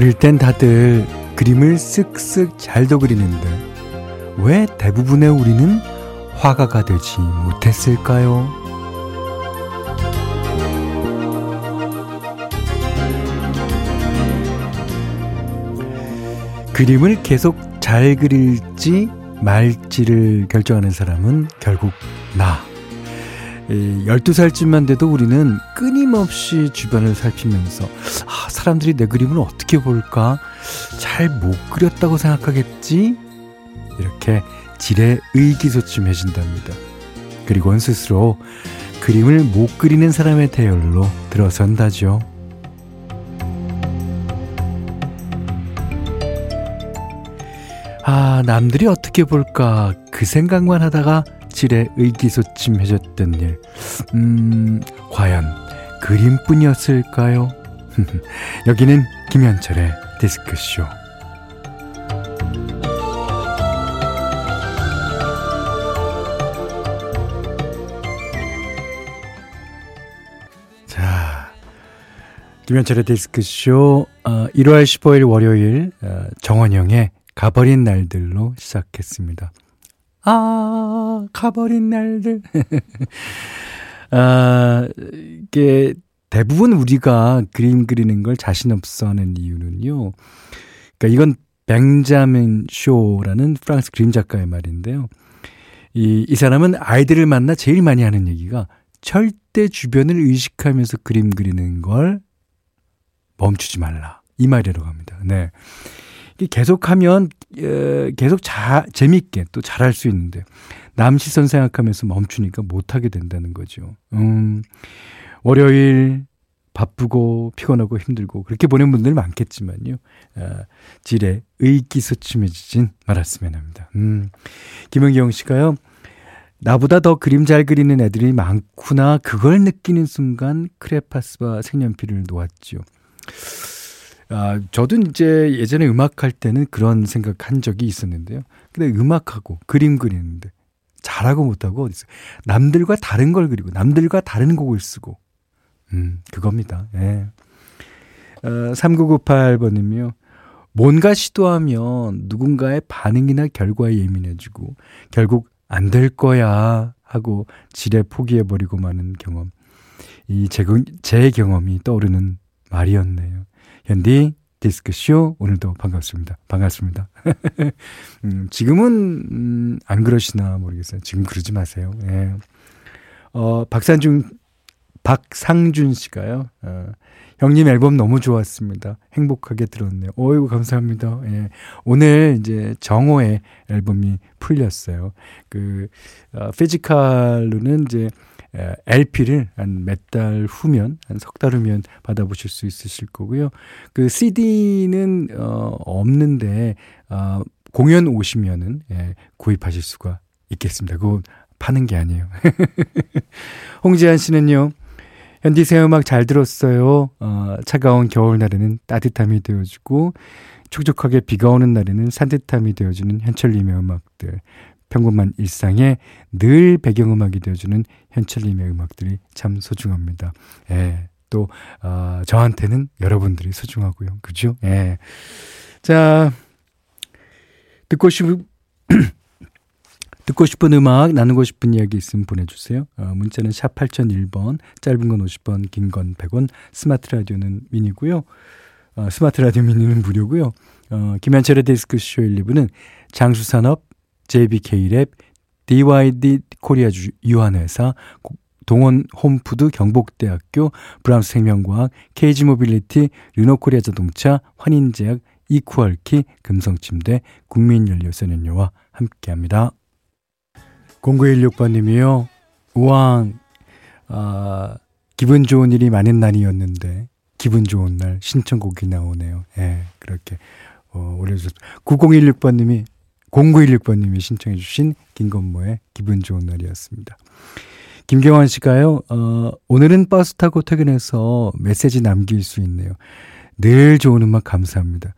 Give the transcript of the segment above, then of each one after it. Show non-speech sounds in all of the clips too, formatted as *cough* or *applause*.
어릴 땐 다들 그림을 쓱쓱 잘도 그리는데 왜 대부분의 우리는 화가가 되지 못했을까요? 그림을 계속 잘 그릴지 말지를 결정하는 사람은 결국 나. 12살쯤만 돼도 우리는 끊임없이 주변을 살피면서 아, 사람들이 내 그림을 어떻게 볼까? 잘 못 그렸다고 생각하겠지? 이렇게 질에 의기소침해진답니다. 그리고는 스스로 그림을 못 그리는 사람의 대열로 들어선다죠. 아, 남들이 어떻게 볼까 그 생각만 하다가 질에 의기소침해졌던 일. 음, 과연 그림뿐이었을까요? *laughs* 여기는 김현철의 디스크쇼. 자, 김현철의 디스크쇼 어, 1월 15일 월요일 어, 정원영의 가버린 날들로 시작했습니다. 아, 가버린 날들. *laughs* 아, 이게 대부분 우리가 그림 그리는 걸 자신 없어 하는 이유는요. 그러니까 이건 뱅자민 쇼라는 프랑스 그림 작가의 말인데요. 이, 이 사람은 아이들을 만나 제일 많이 하는 얘기가 절대 주변을 의식하면서 그림 그리는 걸 멈추지 말라. 이 말이라고 합니다. 네. 계속하면 계속 자, 재밌게 또 잘할 수 있는데 남 시선 생각하면서 멈추니까 못하게 된다는 거죠. 음, 월요일 바쁘고 피곤하고 힘들고 그렇게 보낸 분들 많겠지만요. 아, 질에 의기소침해지진 말았으면 합니다. 음, 김은경 씨가요. 나보다 더 그림 잘 그리는 애들이 많구나 그걸 느끼는 순간 크레파스와 색연필을 놓았죠. 아, 저도 이제 예전에 음악할 때는 그런 생각한 적이 있었는데요. 근데 음악하고 그림 그리는데 잘하고 못하고 어디 있어요. 남들과 다른 걸 그리고 남들과 다른 곡을 쓰고 음, 그겁니다. 예. 어, 3998번님이요. 뭔가 시도하면 누군가의 반응이나 결과에 예민해지고 결국 안 될 거야 하고 지레 포기해버리고 마는 경험. 이 제, 제 경험이 떠오르는 말이었네요. 현디 디스크쇼 오늘도 반갑습니다. 반갑습니다. *laughs* 음, 지금은 음, 안 그러시나 모르겠어요. 지금 그러지 마세요. 예. 어, 박산중 박상준 씨가요. 어, 형님 앨범 너무 좋았습니다. 행복하게 들었네요. 어이구 감사합니다. 예. 오늘 이제 정호의 앨범이 풀렸어요. 그 어, 피지컬로는 이제 LP를 한 몇 달 후면, 한 석 달 후면 받아보실 수 있으실 거고요. 그 CD는, 어, 없는데, 어, 공연 오시면은, 예, 구입하실 수가 있겠습니다. 그거 파는 게 아니에요. *laughs* 홍지한 씨는요, 현디 새 음악 잘 들었어요. 어, 차가운 겨울날에는 따뜻함이 되어주고, 촉촉하게 비가 오는 날에는 산뜻함이 되어주는 현철님의 음악들. 평범한 일상에 늘 배경음악이 되어주는 현철님의 음악들이 참 소중합니다. 예. 또, 어, 저한테는 여러분들이 소중하고요. 그죠? 예. 자, 듣고 싶은, *clears throat* 듣고 싶은 음악, 나누고 싶은 이야기 있으면 보내주세요. 어, 문자는 샵 8001번, 짧은 건 50원, 긴건 100원, 스마트 라디오는 미니고요. 어, 스마트 라디오 미니는 무료고요. 어, 김현철의 디스크쇼 1, 2부는 장수산업, JBK랩, DYD 코리아 유한회사, 동원 홈푸드 경북대학교 브람스 생명과학, KG모빌리티, 르노코리아 자동차, 환인제약, 이쿠얼키, 금성침대, 국민연료선연료와 함께합니다. 0916번님이요. 우왕, 아, 기분 좋은 일이 많은 날이었는데 기분 좋은 날 신청곡이 나오네요. 예, 그렇게 어, 올려주셨 9016번님이 0916번님이 신청해 주신 김건모의 기분 좋은 날이었습니다. 김경환 씨가요, 어, 오늘은 버스 타고 퇴근해서 메시지 남길 수 있네요. 늘 좋은 음악 감사합니다.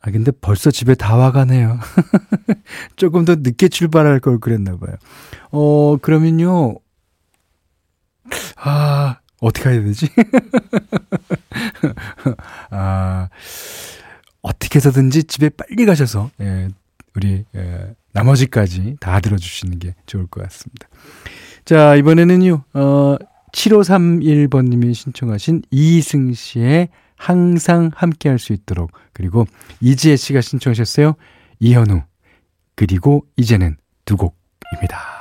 아, 근데 벌써 집에 다 와가네요. *laughs* 조금 더 늦게 출발할 걸 그랬나 봐요. 어, 그러면요. 아, 어떻게 해야 되지? *laughs* 아, 어떻게 해서든지 집에 빨리 가셔서, 예, 우리, 예, 나머지까지 다 들어주시는 게 좋을 것 같습니다. 자, 이번에는요, 어, 7531번님이 신청하신 이승 씨의 항상 함께 할 수 있도록, 그리고 이지혜 씨가 신청하셨어요. 이현우, 그리고 이제는 두 곡입니다.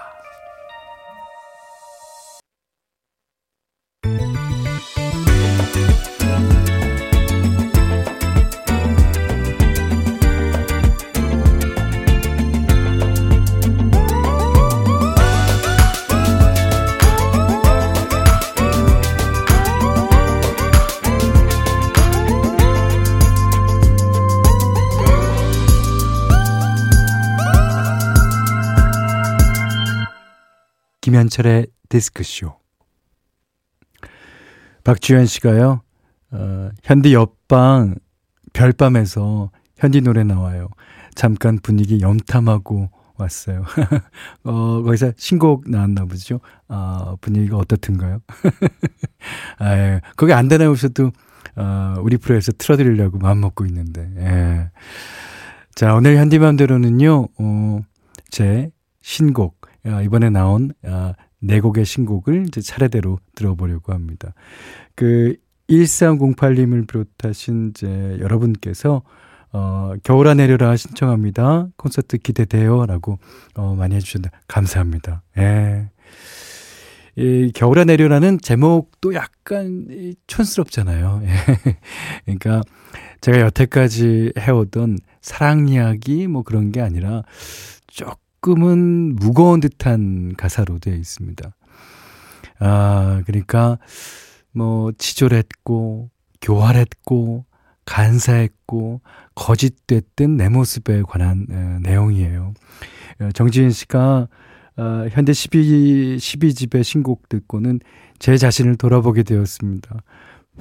김현철의 디스크쇼. 박주현 씨가요, 어, 현디 옆방 별밤에서 현디 노래 나와요. 잠깐 분위기 염탐하고 왔어요. *laughs* 어, 거기서 신곡 나왔나 보죠? 아, 분위기가 어떻든가요? *laughs* 아, 예. 거기 안 다녀오셔도, 어, 우리 프로에서 틀어드리려고 마음먹고 있는데, 예. 자, 오늘 현디맘대로는요, 어, 제 신곡, 아, 이번에 나온 아, 네 곡의 신곡을 이제 차례대로 들어보려고 합니다. 그 1308님을 비롯하신 이제 여러분께서 어, 겨울아 내려라 신청합니다. 콘서트 기대돼요. 라고, 어, 많이 해주셨는데, 감사합니다. 예. 이 겨울아 내려라는 제목도 약간 촌스럽잖아요. 예. *laughs* 그러니까 제가 여태까지 해오던 사랑 이야기 뭐 그런 게 아니라 조금 조금은 무거운 듯한 가사로 되어 있습니다. 아, 그러니까 뭐 치졸했고 교활했고 간사했고 거짓됐던 내 모습에 관한 에, 내용이에요. 어, 정지인 씨가 어, 현대 12, 12집의 신곡 듣고는 제 자신을 돌아보게 되었습니다.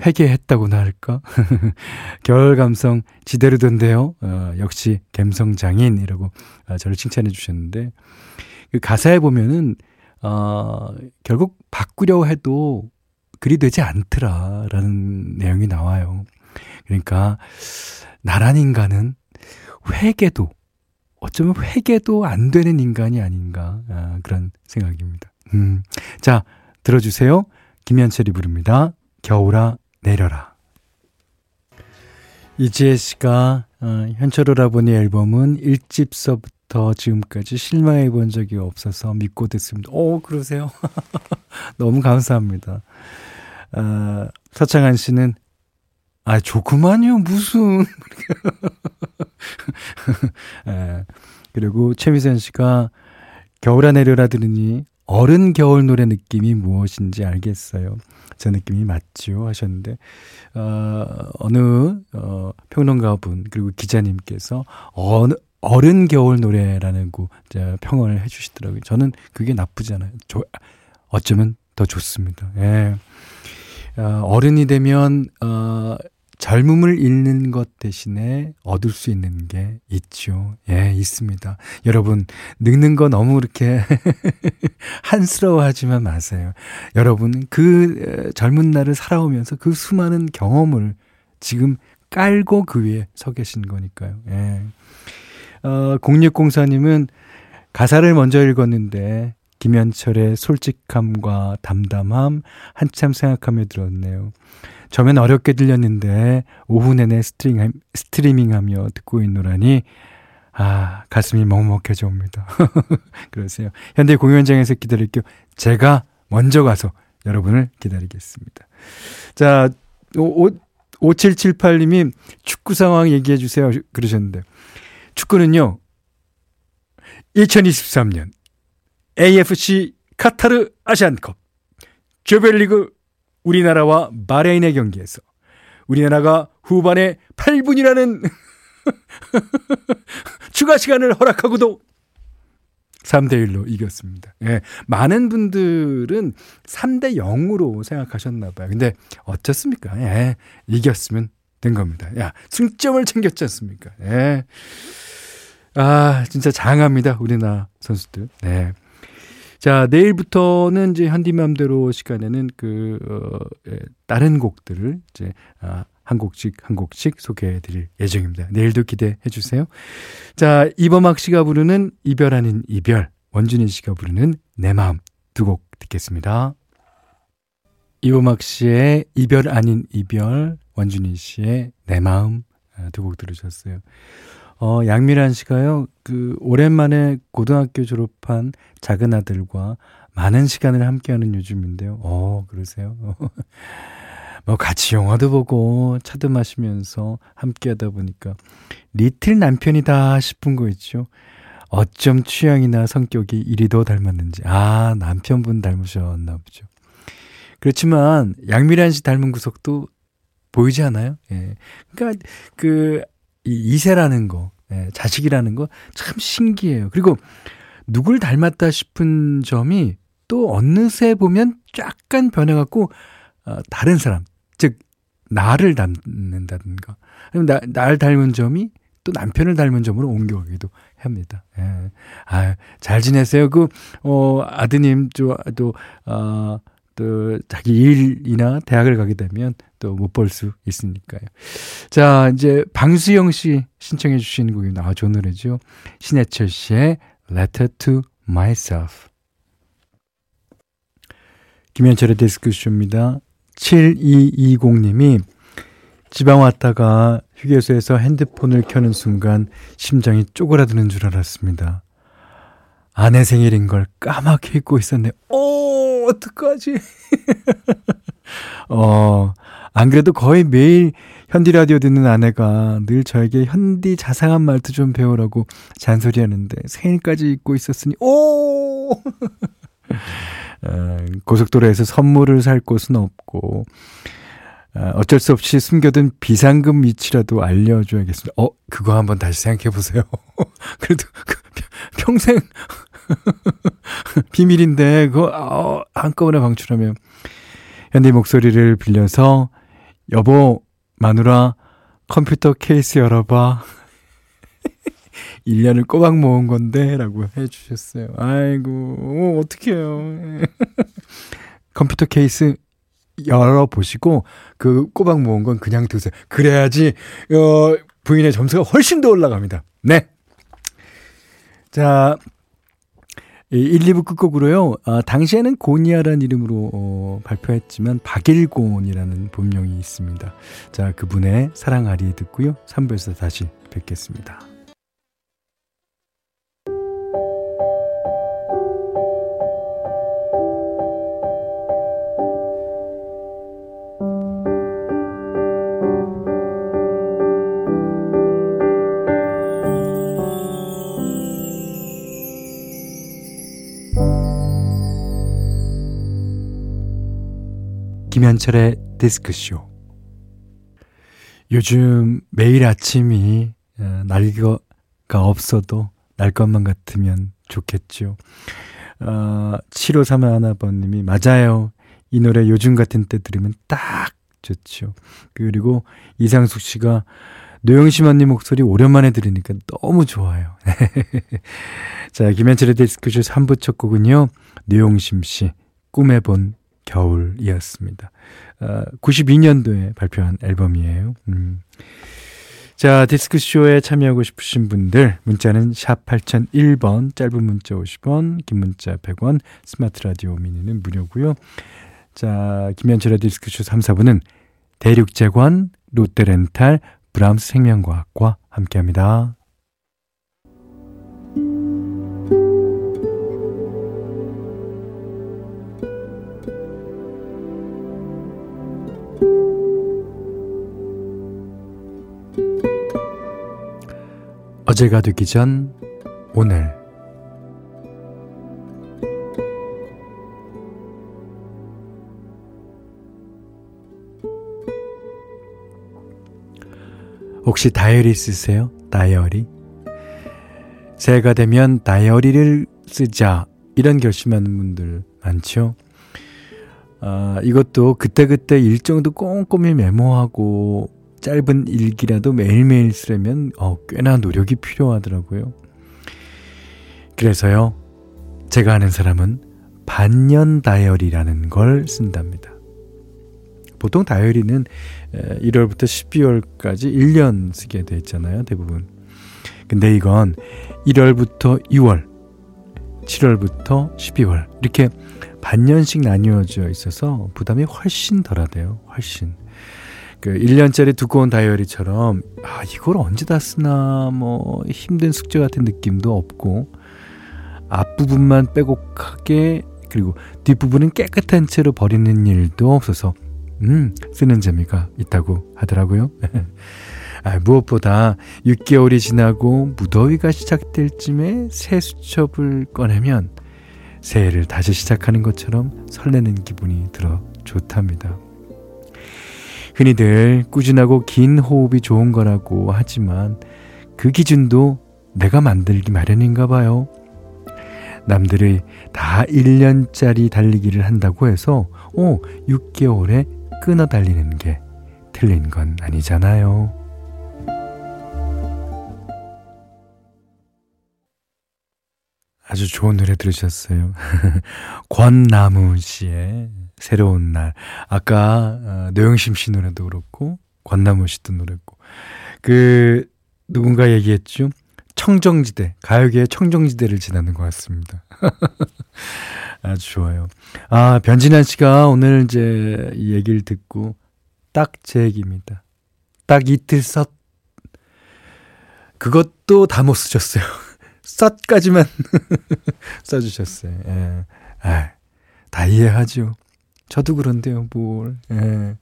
회개했다고나 할까? *laughs* 겨울 감성 지대로던데요. 어, 역시 갬성 장인이라고 어, 저를 칭찬해 주셨는데 그 가사에 보면은 어, 결국 바꾸려 해도 그리 되지 않더라라는 내용이 나와요. 그러니까 나란 인간은 회개도 어쩌면 회개도 안 되는 인간이 아닌가 아, 그런 생각입니다. 음. 자 들어주세요. 김현철이 부릅니다. 겨울아 내려라. 이지혜 씨가 어, 현철 오라버니 앨범은 1집서부터 지금까지 실망해 본 적이 없어서 믿고 듣습니다. 오, 그러세요? *laughs* 너무 감사합니다. 어, 서창한 씨는 아, 좋구만요, 무슨. 에, *laughs* 그리고 최미선 씨가 겨울아 내려라 들으니 어른 겨울 노래 느낌이 무엇인지 알겠어요. 저 느낌이 맞죠 하셨는데 어, 어느 어, 평론가분 그리고 기자님께서 어느 어른 겨울 노래라는 구 평을 해주시더라고요. 저는 그게 나쁘지 않아요. 조, 어쩌면 더 좋습니다. 예. 어, 어른이 되면 어, 젊음을 잃는 것 대신에 얻을 수 있는 게 있죠. 예, 있습니다. 여러분, 늙는 거 너무 그렇게 *laughs* 한스러워 하지만 마세요. 여러분, 그 젊은 날을 살아오면서 그 수많은 경험을 지금 깔고 그 위에 서 계신 거니까요. 예. 어, 0604님은 가사를 먼저 읽었는데 김현철의 솔직함과 담담함 한참 생각하며 들었네요. 처음엔 어렵게 들렸는데 오후 내내 스트링, 스트리밍하며 듣고 있노라니 아 가슴이 먹먹해져 옵니다. *laughs* 그러세요. 현대 공연장에서 기다릴게요. 제가 먼저 가서 여러분을 기다리겠습니다. 자, 5, 5778님이 축구 상황 얘기해 주세요. 그러셨는데. 축구는요, 2023년 AFC 카타르 아시안컵 조별리그 우리나라와 바레인의 경기에서 우리나라가 후반에 8분이라는 *laughs* 추가 시간을 허락하고도 3대1로 이겼습니다. 예, 많은 분들은 3대 0으로 생각하셨나 봐요. 근데 어쩌습니까? 예, 이겼으면 된 겁니다. 야, 승점을 챙겼지 않습니까? 예. 아, 진짜 장합니다. 우리나라 선수들. 네. 자, 내일부터는 이제 현디맘대로 시간에는 그, 어, 예, 다른 곡들을 이제, 아, 한 곡씩 한 곡씩 소개해 드릴 예정입니다. 내일도 기대해 주세요. 자, 이범학 씨가 부르는 이별 아닌 이별, 원준희 씨가 부르는 내 마음 두 곡 듣겠습니다. 이범학 씨의 이별 아닌 이별, 원준희 씨의 내 마음 아, 두곡 들으셨어요. 어, 양미란 씨가요, 그, 오랜만에 고등학교 졸업한 작은 아들과 많은 시간을 함께하는 요즘인데요. 어, 그러세요? *laughs* 뭐, 같이 영화도 보고, 차도 마시면서 함께 하다 보니까, 리틀 남편이다 싶은 거 있죠. 어쩜 취향이나 성격이 이리도 닮았는지. 아, 남편분 닮으셨나 보죠. 그렇지만, 양미란 씨 닮은 구석도 보이지 않아요? 예. 그러니까, 그, 이 이세라는 거, 예, 자식이라는 거 참 신기해요. 그리고 누굴 닮았다 싶은 점이 또 어느새 보면 약간 변해갖고 어, 다른 사람, 즉 나를 닮는다든가, 아니면 나, 날 닮은 점이 또 남편을 닮은 점으로 옮겨가기도 합니다. 예. 아, 잘 지내세요. 그, 어, 아드님, 또, 또, 어, 또 자기 일이나 대학을 가게 되면 또 못 볼 수 있으니까요. 자, 이제 방수영 씨 신청해 주신 곡이 나와 좋은 노래죠. 신해철 씨의 Letter to Myself. 김현철의 데스크쇼입니다. 7220님이 지방 왔다가 휴게소에서 핸드폰을 켜는 순간 심장이 쪼그라드는 줄 알았습니다. 아내 생일인 걸 까맣게 잊고 있었네. 오, 어떡하지? *laughs* 어, 안 그래도 거의 매일 현디 라디오 듣는 아내가 늘 저에게 현디 자상한 말투 좀 배우라고 잔소리 하는데 생일까지 잊고 있었으니, 오! *laughs* 어, 고속도로에서 선물을 살 곳은 없고, 어, 어쩔 수 없이 숨겨둔 비상금 위치라도 알려줘야겠습니다. 어, 그거 한번 다시 생각해 보세요. *laughs* 그래도 그 평생 *laughs* 비밀인데, 그거, 어, 한꺼번에 방출하면. 현디 목소리를 빌려서, 여보, 마누라, 컴퓨터 케이스 열어봐. *laughs* 1년을 꼬박 모은 건데, 라고 해주셨어요. 아이고, 어, 어떡해요. *laughs* 컴퓨터 케이스 열어보시고, 그 꼬박 모은 건 그냥 두세요. 그래야지, 어, 부인의 점수가 훨씬 더 올라갑니다. 네. 자, 1, 2부 끝곡으로요. 아, 당시에는 고니아라는 이름으로 어, 발표했지만 박일곤이라는 본명이 있습니다. 자, 그분의 사랑아리 듣고요. 3부에서 다시 뵙겠습니다. 김현철의 디스크쇼. 요즘 매일 아침이 어, 날개가 없어도 날 것만 같으면 좋겠죠. 어, 7531 하나번님이 맞아요. 이 노래 요즘 같은 때 들으면 딱 좋죠. 그리고 이상숙 씨가 노영 심 언니 목소리 오랜만에 들으니까 너무 좋아요. *laughs* 자, 김현철의 디스크쇼 3부 첫 곡은요. 노영심 씨, 꿈에 본 겨울이었습니다. 어, 92년도에 발표한 앨범이에요. 음. 자, 디스크쇼에 참여하고 싶으신 분들, 문자는 샵 8001번, 짧은 문자 50원, 긴 문자 100원, 스마트 라디오 미니는 무료고요 자, 김현철의 디스크쇼 3, 4부는 대륙제관, 롯데렌탈, 브람스 생명과학과 함께 합니다. 어제가 되기 전 오늘 혹시 다이어리 쓰세요? 다이어리? 새해가 되면 다이어리를 쓰자 이런 결심하는 분들 많죠? 아, 이것도 그때그때 일정도 꼼꼼히 메모하고 짧은 일기라도 매일매일 쓰려면 어, 꽤나 노력이 필요하더라고요. 그래서요, 제가 아는 사람은 반년 다이어리라는 걸 쓴답니다. 보통 다이어리는 1월부터 12월까지 1년 쓰게 돼 있잖아요, 대부분. 근데 이건 1월부터 2월, 7월부터 12월 이렇게 반년씩 나뉘어져 있어서 부담이 훨씬 덜하대요. 훨씬. 그 1년짜리 두꺼운 다이어리처럼 아, 이걸 언제 다 쓰나 뭐 힘든 숙제 같은 느낌도 없고 앞부분만 빼곡하게 그리고 뒷부분은 깨끗한 채로 버리는 일도 없어서 음, 쓰는 재미가 있다고 하더라고요. *laughs* 아, 무엇보다 6개월이 지나고 무더위가 시작될 쯤에 새 수첩을 꺼내면 새해를 다시 시작하는 것처럼 설레는 기분이 들어 좋답니다. 흔히들 꾸준하고 긴 호흡이 좋은 거라고 하지만 그 기준도 내가 만들기 마련인가 봐요. 남들이 다 1년짜리 달리기를 한다고 해서, 오, 6개월에 끊어 달리는 게 틀린 건 아니잖아요. 아주 좋은 노래 들으셨어요. *laughs* 권나무 씨의 새로운 날. 아까 어, 노영심 씨 노래도 그렇고 권나무 씨도 노래고 그 누군가 얘기했죠. 청정지대 가요계의 청정지대를 지나는 것 같습니다. *laughs* 아주 좋아요. 아 변진환 씨가 오늘 이제 이 얘기를 듣고 딱 제 얘기입니다. 딱 이틀 썼. 그것도 다 못 쓰셨어요. *laughs* 쌉까지만 *laughs* 써주셨어요. 예. 아, 다 이해하죠. 저도 그런데요, 뭘. 예.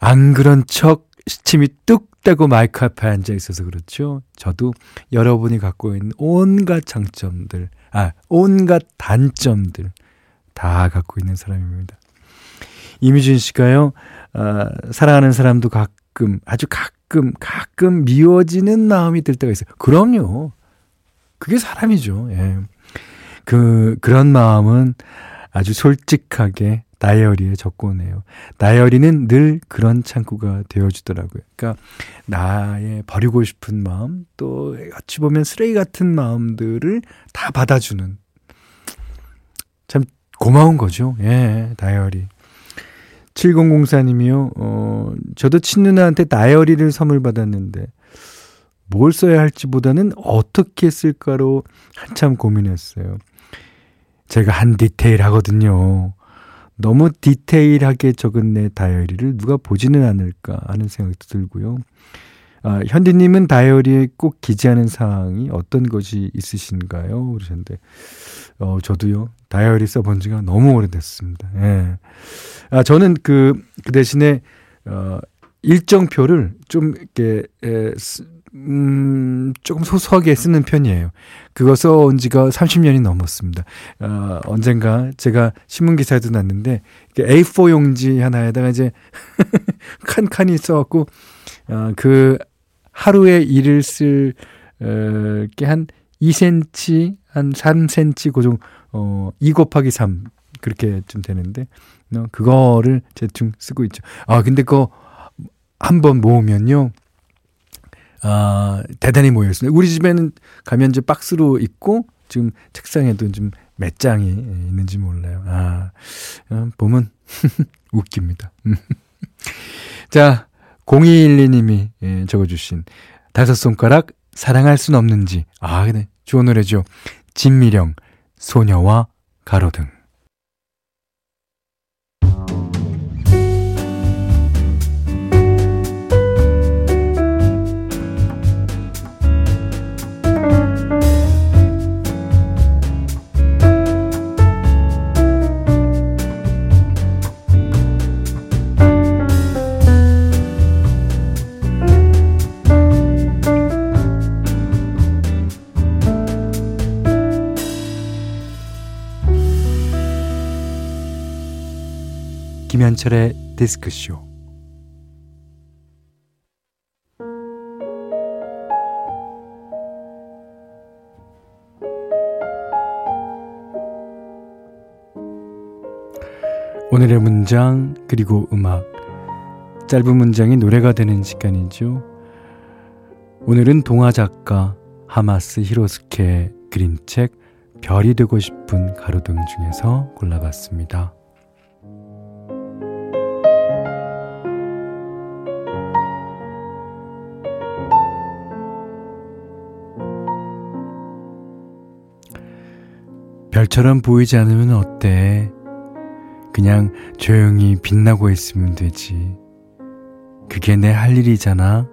안 그런 척 시침이 뚝 떼고 마이크 앞에 앉아 있어서 그렇죠. 저도 여러분이 갖고 있는 온갖 장점들, 아, 온갖 단점들 다 갖고 있는 사람입니다. 이미준 씨가요, 아, 사랑하는 사람도 가끔, 아주 가끔, 가끔 미워지는 마음이 들 때가 있어요. 그럼요. 그게 사람이죠. 예. 그, 그런 마음은 아주 솔직하게 다이어리에 적고네요. 다이어리는 늘 그런 창구가 되어주더라고요. 그러니까 나의 버리고 싶은 마음, 또 어찌 보면 쓰레기 같은 마음들을 다 받아주는 참 고마운 거죠. 예, 다이어리. 7004님이요, 어, 저도 친누나한테 다이어리를 선물 받았는데, 뭘 써야 할지보다는 어떻게 쓸까로 한참 고민했어요. 제가 한 디테일 하거든요. 너무 디테일하게 적은 내 다이어리를 누가 보지는 않을까 하는 생각도 들고요. 아, 현디님은 다이어리에 꼭 기재하는 사항이 어떤 것이 있으신가요? 그러셨는데, 어, 저도요, 다이어리 써본 지가 너무 오래됐습니다. 예. 아, 저는 그, 그 대신에, 어, 일정표를 좀 이렇게, 에, 음, 조금 소소하게 쓰는 편이에요. 그거 써온 지가 30년이 넘었습니다. 어, 언젠가 제가 신문기사에도 났는데, A4 용지 하나에다가 이제, *laughs* 칸칸이 써갖고, 어, 그, 하루에 일을 쓸, 어, 게한 2cm, 한 3cm 고정, 어, 2 곱하기 3. 그렇게 좀 되는데, 어, 그거를 대충 쓰고 있죠. 아, 근데 그거 한번 모으면요. 아, 대단히 모여있습니다. 우리 집에는 가면 이제 박스로 있고 지금 책상에도 좀 몇 장이 있는지 몰라요. 아, 어, 보면 *laughs* 웃깁니다. *laughs* 자, 0212님이 예, 적어주신 다섯 손가락 사랑할 순 없는지. 아, 네. 좋은 노래죠. 진미령, 소녀와 가로등. 김현철의 디스크쇼 오늘의 문장 그리고 음악 짧은 문장이 노래가 되는 시간이죠. 오늘은 동화 작가 하마스 히로스케의 그린 책 별이 되고 싶은 가로등 중에서 골라봤습니다. 별처럼 보이지 않으면 어때? 그냥 조용히 빛나고 있으면 되지. 그게 내 할 일이잖아.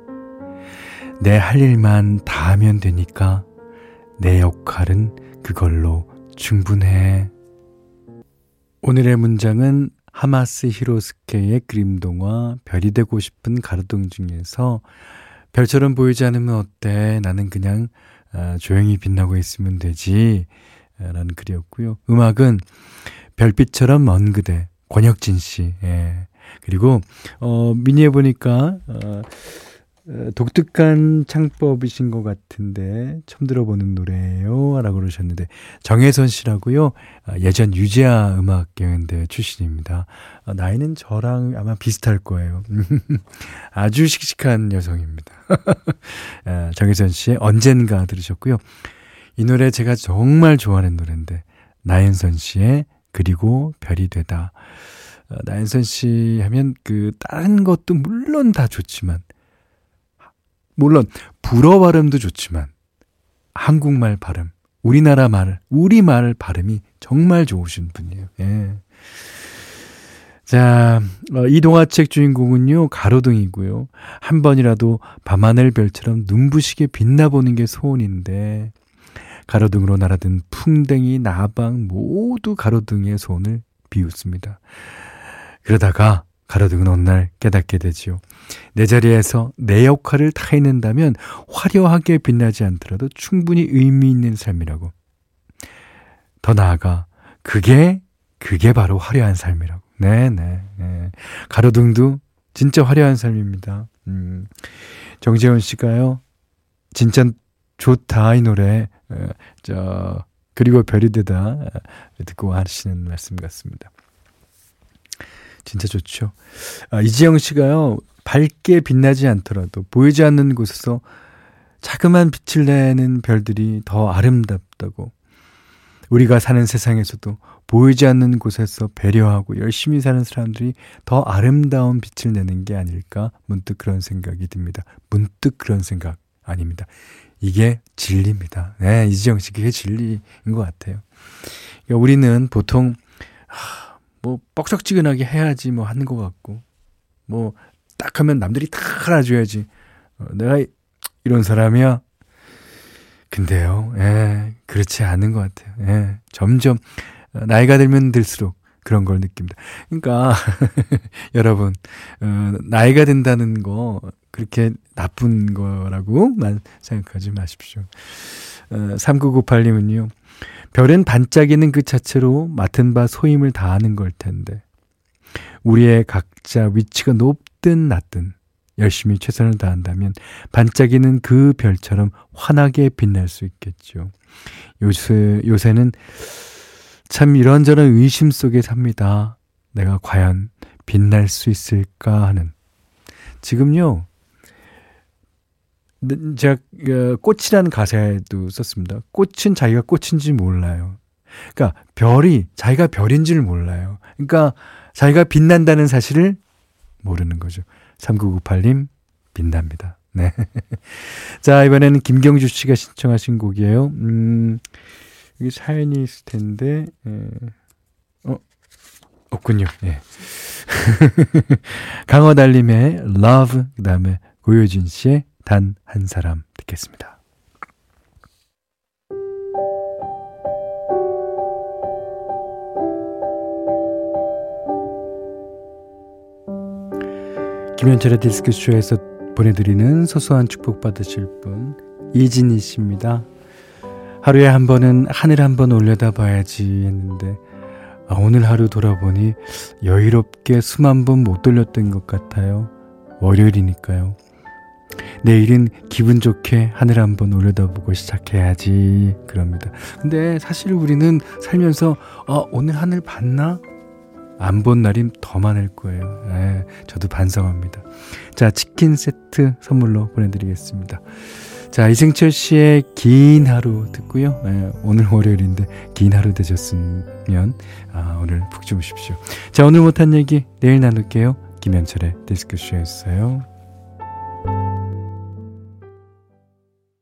내 할 일만 다 하면 되니까 내 역할은 그걸로 충분해. 오늘의 문장은 하마스 히로스케의 그림 동화 별이 되고 싶은 가로등 중에서 별처럼 보이지 않으면 어때? 나는 그냥 아, 조용히 빛나고 있으면 되지. 라는 글이었고요. 음악은 별빛처럼 먼 그대 권혁진 씨. 예. 그리고 어 미니에 보니까 어 어, 독특한 창법이신 것 같은데 처음 들어보는 노래예요 라고 그러셨는데 정혜선 씨라고요 아, 예전 유재하 음악 경연대 출신입니다 아, 나이는 저랑 아마 비슷할 거예요 *laughs* 아주 씩씩한 여성입니다 *laughs* 아, 정혜선 씨의 언젠가 들으셨고요 이 노래 제가 정말 좋아하는 노래인데 나연선 씨의 그리고 별이 되다 나연선 씨 하면 그 다른 것도 물론 다 좋지만 물론 불어 발음도 좋지만 한국말 발음, 우리나라 말, 우리말 발음이 정말 좋으신 분이에요. 예. 자, 어, 이 동화책 주인공은요, 가로등이고요. 한 번이라도 밤하늘 별처럼 눈부시게 빛나보는 게 소원인데, 가로등으로 날아든 풍뎅이, 나방 모두 가로등의 소원을 비웃습니다. 그러다가 가로등은 어느 날 깨닫게 되지요. 내 자리에서 내 역할을 다 해낸다면 화려하게 빛나지 않더라도 충분히 의미 있는 삶이라고. 더 나아가 그게 그게 바로 화려한 삶이라고. 네, 네, 네. 가로등도 진짜 화려한 삶입니다. 음. 정재훈 씨가요. 진짜 좋다 이 노래. 어, 저 그리고 별이 되다 어, 듣고 하시는 말씀 같습니다. 진짜 좋죠. 아, 이지영 씨가요, 밝게 빛나지 않더라도 보이지 않는 곳에서 자그만 빛을 내는 별들이 더 아름답다고. 우리가 사는 세상에서도 보이지 않는 곳에서 배려하고 열심히 사는 사람들이 더 아름다운 빛을 내는 게 아닐까 문득 그런 생각이 듭니다. 문득 그런 생각 아닙니다. 이게 진리입니다. 네, 이지영 씨 그게 진리인 것 같아요. 그러니까 우리는 보통 하, 뭐 뻑적지근하게 해야지 뭐 하는 것 같고 뭐 딱 하면 남들이 다 알아줘야지 어, 내가 이런 사람이야 근데요 예 그렇지 않은 것 같아요 예 점점 나이가 들면 들수록 그런 걸 느낍니다 그러니까 *laughs* 여러분 어, 나이가 든다는 거 그렇게 나쁜 거라고만 생각하지 마십시오 어, 3998님은요 별은 반짝이는 그 자체로 맡은 바 소임을 다하는 걸 텐데 우리의 각자 위치가 높든 낮든 열심히 최선을 다한다면 반짝이는 그 별처럼 환하게 빛날 수 있겠죠. 요새, 요새는 참 이런저런 의심 속에 삽니다. 내가 과연 빛날 수 있을까 하는. 지금요, 제가 어, 꽃이라는 가사에도 썼습니다. 꽃은 자기가 꽃인지 몰라요. 그러니까 별이 자기가 별인 줄 몰라요. 그러니까 자기가 빛난다는 사실을 모르는 거죠. 3998님 빛납니다. 네. *laughs* 자, 이번에는 김경주 씨가 신청하신 곡이에요. 음, 여기 사연이 있을 텐데, 에, 예. 어, 없군요. 예. *laughs* 강어달님의 Love, 그 다음에 고효진 씨의 단 한 사람 듣겠습니다. 김현철의 디스크쇼에서 보내드리는 소소한 축복 받으실 분 이진희 씨입니다. 하루에 한 번은 하늘 한 번 올려다 봐야지 했는데 아, 오늘 하루 돌아보니 여유롭게 숨 한 번 못 돌렸던 것 같아요. 월요일이니까요. 내일은 기분 좋게 하늘 한번 올려다보고 시작해야지. 그럽니다. 근데 사실 우리는 살면서, 어, 오늘 하늘 봤나? 안 본 날이 더 많을 거예요. 네, 저도 반성합니다. 자, 치킨 세트 선물로 보내드리겠습니다. 자, 이승철 씨의 긴 하루 듣고요. 네, 오늘 월요일인데 긴 하루 되셨으면 아, 오늘 푹 주무십시오. 자, 오늘 못한 얘기 내일 나눌게요. 김현철의 디스크쇼였어요.